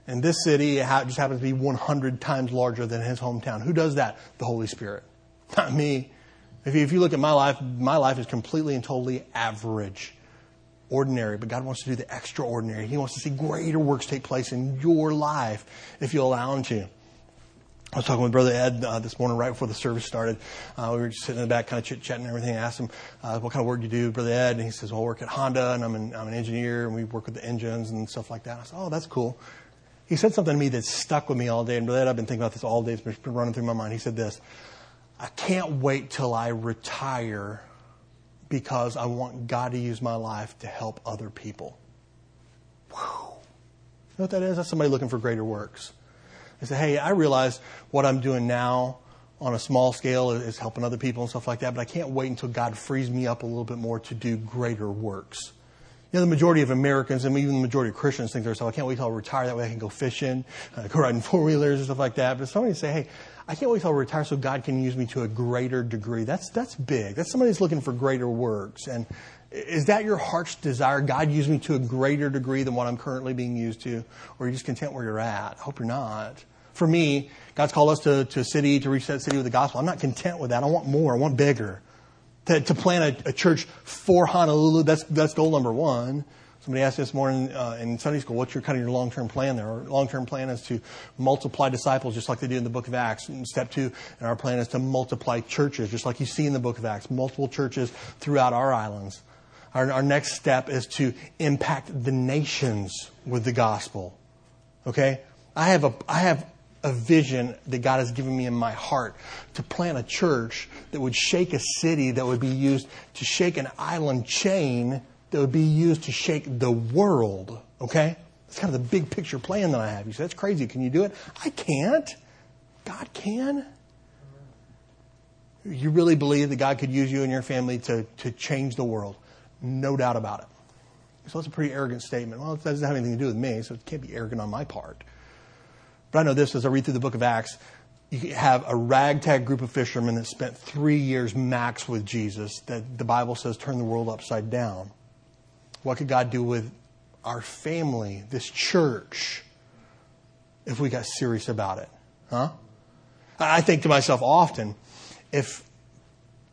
and this city just happens to be 100 times larger than his hometown. Who does that? The Holy Spirit. Not me. If you, if you look at my life, my life is completely and totally average, ordinary. But God wants to do the extraordinary. He wants to see greater works take place in your life if you allow Him to. I was talking with Brother Ed uh, this morning right before the service started. Uh, we were just sitting in the back, kind of chit chatting and everything. I asked him, uh, "What kind of work do you do, Brother Ed?" And he says, "Well, I work at Honda, and I'm an, I'm an engineer, and we work with the engines and stuff like that." I said, "Oh, that's cool." He said something to me that stuck with me all day, and Brother Ed, I've been thinking about this all day. It's been running through my mind. He said this I can't wait till I retire because I want God to use my life to help other people. Whew. You know what that is? That's somebody looking for greater works. They say, hey, I realize what I'm doing now on a small scale is helping other people and stuff like that, but I can't wait until God frees me up a little bit more to do greater works. Know, the majority of Americans and even the majority of Christians think to themselves, I can't wait till I retire. That way I can go fishing, uh, go riding four wheelers and stuff like that. But somebody say, hey, I can't wait till I retire so God can use me to a greater degree. That's, that's big. That's somebody who's looking for greater works. And is that your heart's desire? God use me to a greater degree than what I'm currently being used to? Or are you just content where you're at? I hope you're not. For me, God's called us to, to a city, to reach that city with the gospel. I'm not content with that. I want more. I want bigger to, to plant a, a, church for Honolulu. That's, that's goal number one. Somebody asked this morning uh, in Sunday school, what's your kind of your long-term plan there? Our long-term plan is to multiply disciples just like they do in the book of Acts. And step two, and our plan is to multiply churches just like you see in the book of Acts, multiple churches throughout our islands. Our, our next step is to impact the nations with the gospel. Okay? I have a, I have a vision that God has given me in my heart to plant a church that would shake a city that would be used to shake an island chain that would be used to shake the world. Okay? That's kind of the big picture plan that I have. You say, that's crazy. Can you do it? I can't. God can. You really believe that God could use you and your family to, to change the world? No doubt about it. So that's a pretty arrogant statement. Well, it doesn't have anything to do with me, so it can't be arrogant on my part. But I know this as I read through the book of Acts. You have a ragtag group of fishermen that spent three years max with Jesus that the Bible says turned the world upside down. What could God do with our family, this church, if we got serious about it? Huh? I think to myself often, if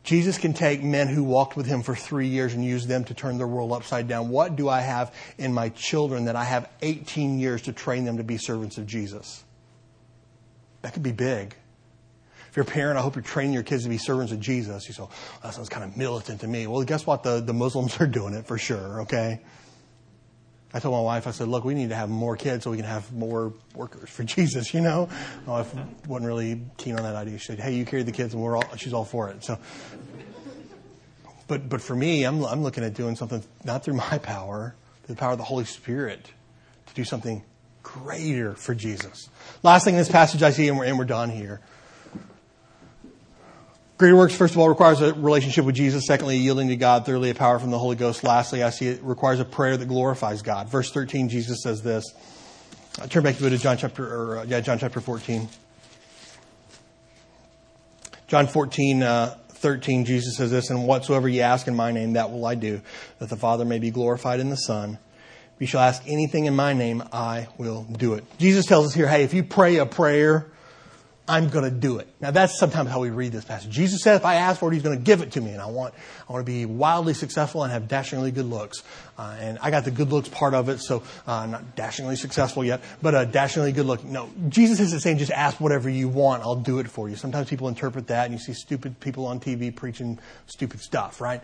Jesus can take men who walked with him for three years and use them to turn their world upside down. What do I have in my children that I have 18 years to train them to be servants of Jesus? That could be big. If you're a parent, I hope you're training your kids to be servants of Jesus. You say, well, that sounds kind of militant to me. Well, guess what? The, the Muslims are doing it for sure, okay? I told my wife, I said, look, we need to have more kids so we can have more workers for Jesus, you know? My wife wasn't really keen on that idea. She said, hey, you carry the kids and we're all, she's all for it. So, but, but for me, I'm, I'm looking at doing something not through my power, through the power of the Holy Spirit to do something greater for Jesus. Last thing in this passage I see, and we're, and we're done here. Greater works, first of all, requires a relationship with Jesus. Secondly, yielding to God. Thirdly, a power from the Holy Ghost. Lastly, I see it requires a prayer that glorifies God. Verse 13, Jesus says this. I turn back to John chapter, or, uh, yeah, John chapter 14. John 14, uh, 13, Jesus says this, and whatsoever ye ask in my name, that will I do, that the Father may be glorified in the Son. You shall ask anything in my name, I will do it. Jesus tells us here, hey, if you pray a prayer, I'm going to do it. Now that's sometimes how we read this passage. Jesus said, if I ask for it, he's going to give it to me. And I want, I want to be wildly successful and have dashingly good looks. Uh, and I got the good looks part of it, so uh, not dashingly successful yet, but uh, dashingly good looking. No, Jesus isn't saying just ask whatever you want, I'll do it for you. Sometimes people interpret that and you see stupid people on TV preaching stupid stuff, right?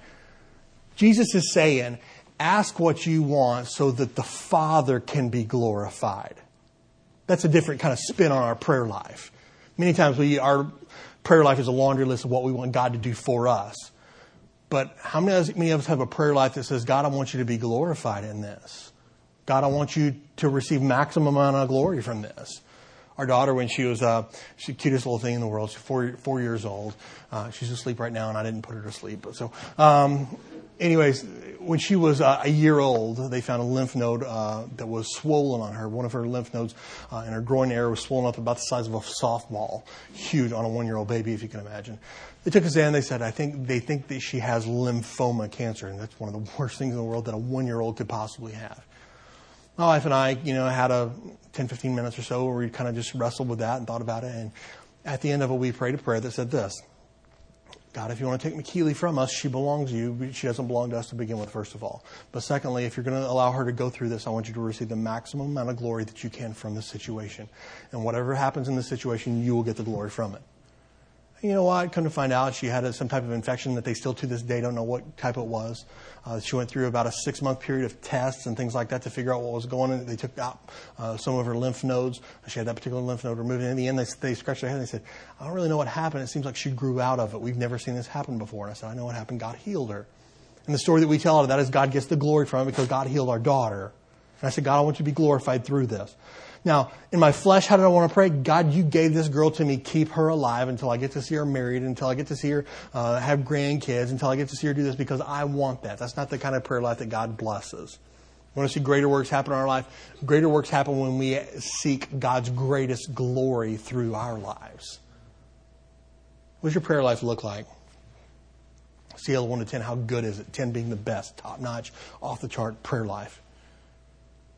Jesus is saying, ask what you want so that the Father can be glorified. That's a different kind of spin on our prayer life. Many times we, our prayer life is a laundry list of what we want God to do for us. But how many, of us have a prayer life that says, God, I want you to be glorified in this? God, I want you to receive maximum amount of glory from this. Our daughter, when she was, uh, the cutest little thing in the world. She's four, four years old. Uh, she's asleep right now, and I didn't put her to sleep. So, um, anyways, when she was uh, a year old, they found a lymph node uh, that was swollen on her. One of her lymph nodes uh, in her groin area was swollen up about the size of a softball, huge on a one-year-old baby, if you can imagine. They took us in. They said, "I think they think that she has lymphoma cancer, and that's one of the worst things in the world that a one-year-old could possibly have." My wife and I, you know, had a 10, 15 minutes or so where we kind of just wrestled with that and thought about it. And at the end of it, we prayed a prayer that said this God, if you want to take McKeely from us, she belongs to you. She doesn't belong to us to begin with, first of all. But secondly, if you're going to allow her to go through this, I want you to receive the maximum amount of glory that you can from this situation. And whatever happens in this situation, you will get the glory from it you know what? Come to find out, she had a, some type of infection that they still to this day don't know what type it was. Uh, she went through about a six month period of tests and things like that to figure out what was going on. They took out uh, some of her lymph nodes. She had that particular lymph node removed. And in the end, they, they scratched their head and they said, I don't really know what happened. It seems like she grew out of it. We've never seen this happen before. And I said, I know what happened. God healed her. And the story that we tell out of that is God gets the glory from it because God healed our daughter. And I said, God, I want you to be glorified through this. Now, in my flesh, how did I want to pray? God, you gave this girl to me. Keep her alive until I get to see her married, until I get to see her uh, have grandkids, until I get to see her do this because I want that. That's not the kind of prayer life that God blesses. Want to see greater works happen in our life. Greater works happen when we seek God's greatest glory through our lives. What does your prayer life look like? Scale 1 to 10, how good is it? 10 being the best, top notch, off the chart prayer life.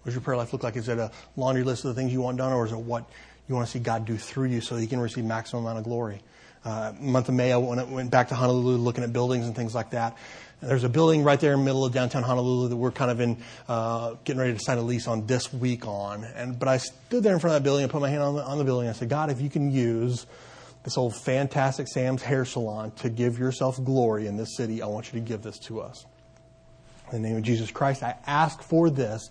What does your prayer life look like? Is it a laundry list of the things you want done, or is it what you want to see God do through you so that you can receive maximum amount of glory? Uh, month of May, I went, went back to Honolulu looking at buildings and things like that. And there's a building right there in the middle of downtown Honolulu that we're kind of in, uh, getting ready to sign a lease on this week on. And, but I stood there in front of that building and put my hand on the, on the building. And I said, God, if you can use this old fantastic Sam's hair salon to give yourself glory in this city, I want you to give this to us. In the name of Jesus Christ, I ask for this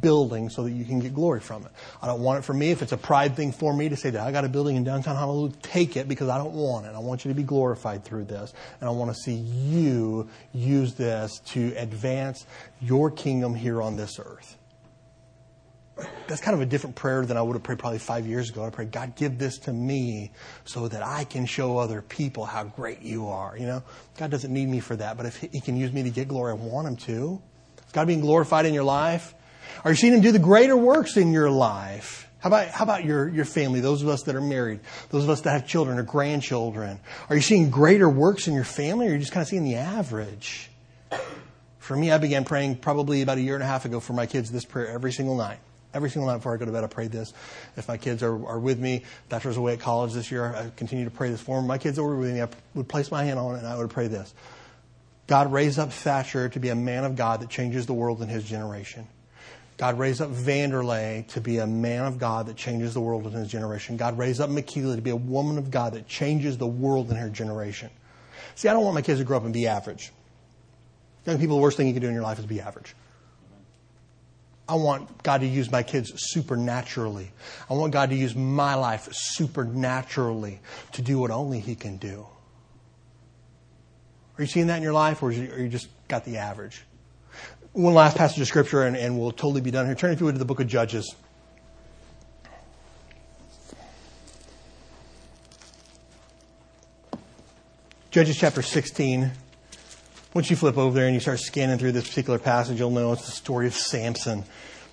building so that you can get glory from it. I don't want it for me. If it's a pride thing for me to say that I got a building in downtown Honolulu, take it because I don't want it. I want you to be glorified through this. And I want to see you use this to advance your kingdom here on this earth. That's kind of a different prayer than I would have prayed probably five years ago. I prayed, God, give this to me so that I can show other people how great you are. You know, God doesn't need me for that, but if He can use me to get glory, I want Him to. Is God being glorified in your life? Are you seeing Him do the greater works in your life? How about, how about your, your family, those of us that are married, those of us that have children or grandchildren? Are you seeing greater works in your family or are you just kind of seeing the average? For me, I began praying probably about a year and a half ago for my kids this prayer every single night. Every single night before I go to bed, I pray this. If my kids are, are with me, Thatcher's away at college this year, I continue to pray this for them. My kids were with me, I would place my hand on it and I would pray this. God raise up Thatcher to be a man of God that changes the world in his generation. God raised up Vanderlei to be a man of God that changes the world in his generation. God raised up McKeely to be a woman of God that changes the world in her generation. See, I don't want my kids to grow up and be average. Young people, the worst thing you can do in your life is be average. I want God to use my kids supernaturally. I want God to use my life supernaturally to do what only He can do. Are you seeing that in your life, or, you, you just got the average? one last passage of scripture, and, and we'll totally be done here. Turn through to the book of Judges. Judges chapter 16. Once you flip over there and you start scanning through this particular passage, you'll know it's the story of Samson.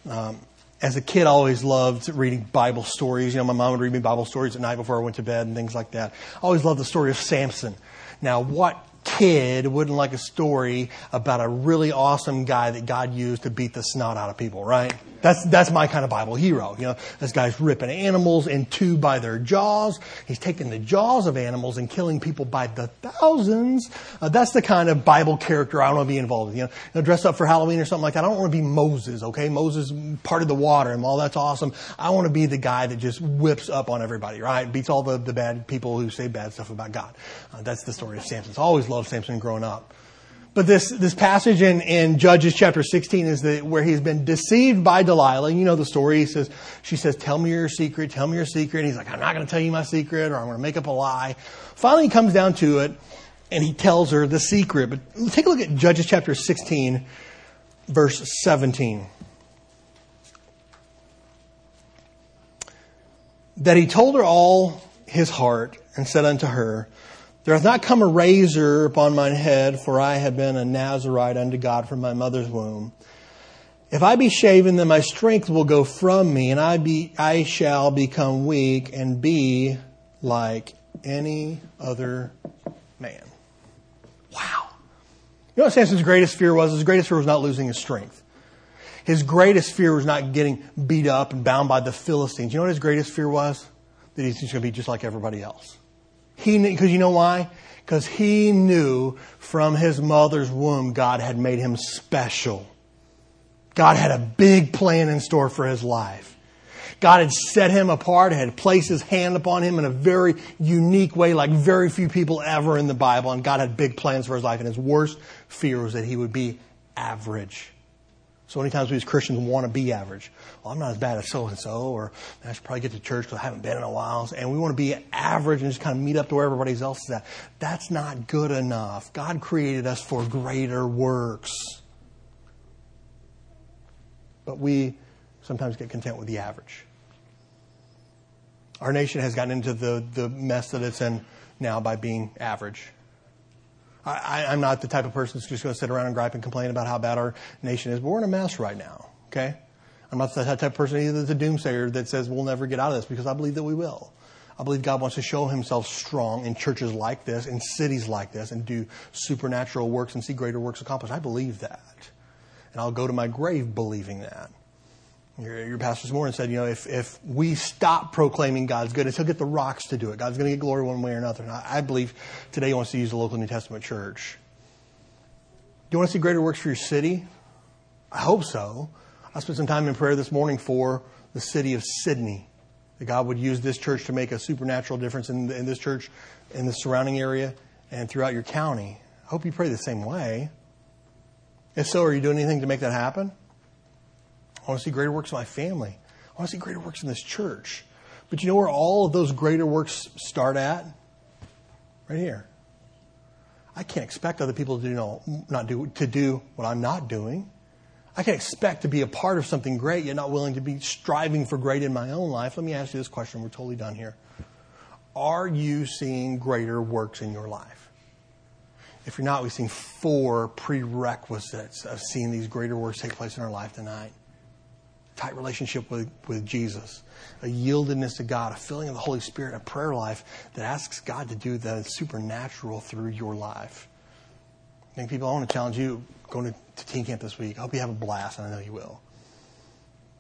Um, as a kid, I always loved reading Bible stories. You know, my mom would read me Bible stories at night before I went to bed and things like that. I always loved the story of Samson. Now, what kid wouldn't like a story about a really awesome guy that God used to beat the snot out of people, right? That's, that's my kind of Bible hero. You know, this guy's ripping animals in two by their jaws. He's taking the jaws of animals and killing people by the thousands. Uh, that's the kind of Bible character I don't want to be involved with. You know, you know, dress up for Halloween or something like that. I don't want to be Moses, okay? Moses parted the water and all that's awesome. I want to be the guy that just whips up on everybody, right? Beats all the, the bad people who say bad stuff about God. Uh, that's the story of Samson. I always loved Samson growing up. But this, this passage in, in Judges chapter 16 is the, where he's been deceived by Delilah. You know the story. He says, she says, tell me your secret, tell me your secret. And he's like, I'm not going to tell you my secret or I'm going to make up a lie. Finally, he comes down to it and he tells her the secret. But take a look at Judges chapter 16, verse 17. That he told her all his heart and said unto her, there hath not come a razor upon mine head, for I have been a Nazarite unto God from my mother's womb. If I be shaven, then my strength will go from me, and I be I shall become weak and be like any other man. Wow. You know what Samson's greatest fear was? His greatest fear was not losing his strength. His greatest fear was not getting beat up and bound by the Philistines. You know what his greatest fear was? That he's just going to be just like everybody else. He because you know why? Because he knew from his mother's womb God had made him special. God had a big plan in store for his life. God had set him apart, had placed his hand upon him in a very unique way, like very few people ever in the Bible. And God had big plans for his life. And his worst fear was that he would be average. So many times we as Christians want to be average. Well, I'm not as bad as so and so, or I should probably get to church because I haven't been in a while. And we want to be average and just kind of meet up to where everybody else is at. That's not good enough. God created us for greater works. But we sometimes get content with the average. Our nation has gotten into the, the mess that it's in now by being average. I, am not the type of person that's just going to sit around and gripe and complain about how bad our nation is, but we're in a mess right now, okay? I'm not that type of person either that's a doomsayer that says we'll never get out of this because I believe that we will. I believe God wants to show himself strong in churches like this, in cities like this, and do supernatural works and see greater works accomplished. I believe that. And I'll go to my grave believing that. Your, your pastor this morning said, you know, if, if we stop proclaiming God's goodness, he'll get the rocks to do it. God's going to get glory one way or another. And I, I believe today he wants to use the local New Testament church. Do you want to see greater works for your city? I hope so. I spent some time in prayer this morning for the city of Sidney. That God would use this church to make a supernatural difference in, in this church, in the surrounding area, and throughout your county. I hope you pray the same way. If so, are you doing anything to make that happen? I want to see greater works in my family. I want to see greater works in this church. But you know where all of those greater works start at? Right here. I can't expect other people to know, not do, to do what I'm not doing. I can't expect to be a part of something great, yet not willing to be striving for great in my own life. Let me ask you this question. We're totally done here. Are you seeing greater works in your life? If you're not, we've seen four prerequisites of seeing these greater works take place in our life tonight tight relationship with, with Jesus, a yieldedness to God, a filling of the Holy Spirit, a prayer life that asks God to do the supernatural through your life. I think people, I want to challenge you going to, to teen camp this week. I hope you have a blast, and I know you will.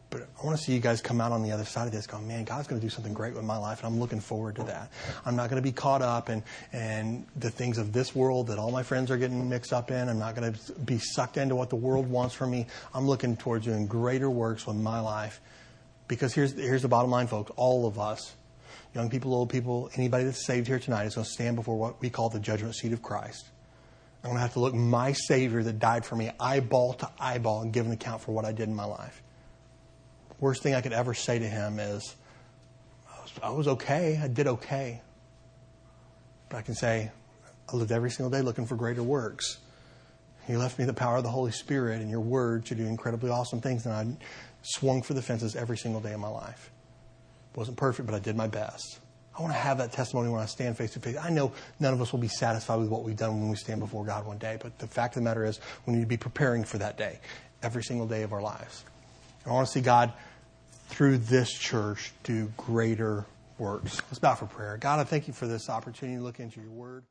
But I want to see you guys come out on the other side of this going, man, God's going to do something great with my life, and I'm looking forward to that. I'm not going to be caught up in, in the things of this world that all my friends are getting mixed up in. I'm not going to be sucked into what the world wants from me. I'm looking towards doing greater works with my life. Because here's, here's the bottom line, folks. All of us, young people, old people, anybody that's saved here tonight is going to stand before what we call the judgment seat of Christ. I'm going to have to look my Savior that died for me eyeball to eyeball and give an account for what I did in my life worst thing I could ever say to him is, I was, I was okay. I did okay. But I can say, I lived every single day looking for greater works. You left me the power of the Holy Spirit and your word to do incredibly awesome things. And I swung for the fences every single day of my life. It wasn't perfect, but I did my best. I want to have that testimony when I stand face to face. I know none of us will be satisfied with what we've done when we stand before God one day, but the fact of the matter is we need to be preparing for that day every single day of our lives. I want to see God, through this church, do greater works. Let's bow for prayer. God, I thank you for this opportunity to look into your word.